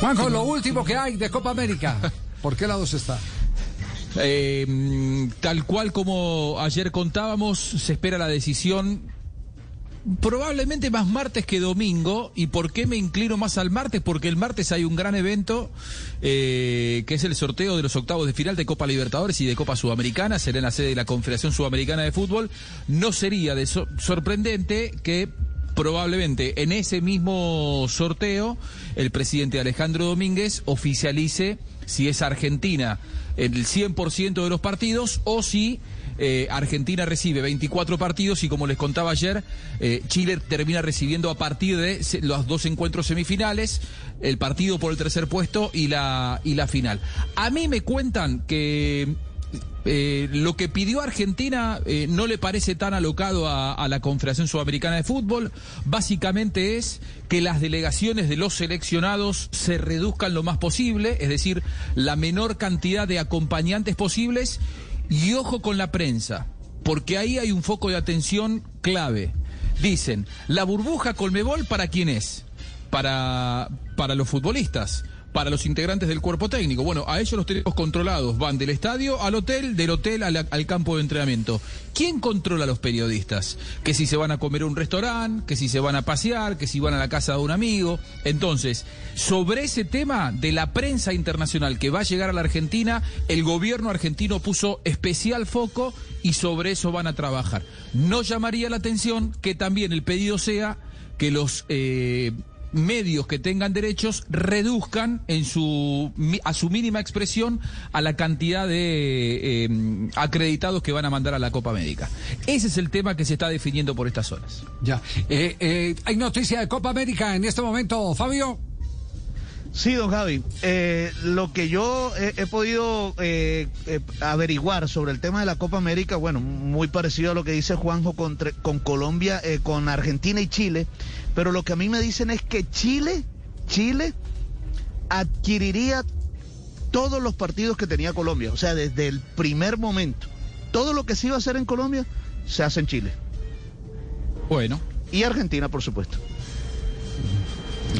Juanjo, lo último que hay de Copa América. ¿Por qué lados está? Eh, tal cual como ayer contábamos, se espera la decisión probablemente más martes que domingo. ¿Y por qué me inclino más al martes? Porque el martes hay un gran evento eh, que es el sorteo de los octavos de final de Copa Libertadores y de Copa Sudamericana. Será en la sede de la Confederación Sudamericana de Fútbol. No sería de so- sorprendente que probablemente en ese mismo sorteo el presidente Alejandro Domínguez oficialice si es Argentina en el 100% de los partidos o si eh, Argentina recibe 24 partidos y como les contaba ayer, eh, Chile termina recibiendo a partir de los dos encuentros semifinales, el partido por el tercer puesto y la, y la final. A mí me cuentan que eh, lo que pidió Argentina eh, no le parece tan alocado a, a la Confederación Sudamericana de Fútbol. Básicamente es que las delegaciones de los seleccionados se reduzcan lo más posible, es decir, la menor cantidad de acompañantes posibles. Y ojo con la prensa, porque ahí hay un foco de atención clave. Dicen, la burbuja Colmebol para quién es? Para, para los futbolistas para los integrantes del cuerpo técnico. Bueno, a ellos los tenemos controlados. Van del estadio al hotel, del hotel al, al campo de entrenamiento. ¿Quién controla a los periodistas? Que si se van a comer a un restaurante, que si se van a pasear, que si van a la casa de un amigo. Entonces, sobre ese tema de la prensa internacional que va a llegar a la Argentina, el gobierno argentino puso especial foco y sobre eso van a trabajar. No llamaría la atención que también el pedido sea que los eh, medios que tengan derechos reduzcan en su a su mínima expresión a la cantidad de eh, acreditados que van a mandar a la Copa América. Ese es el tema que se está definiendo por estas horas. Ya. Eh, eh, ¿Hay noticia de Copa América en este momento, Fabio? Sí, don Javi. Eh, lo que yo he, he podido eh, eh, averiguar sobre el tema de la Copa América, bueno, muy parecido a lo que dice Juanjo contra- con Colombia, eh, con Argentina y Chile, pero lo que a mí me dicen es que Chile, Chile adquiriría todos los partidos que tenía Colombia, o sea, desde el primer momento. Todo lo que se iba a hacer en Colombia se hace en Chile. Bueno. Y Argentina, por supuesto.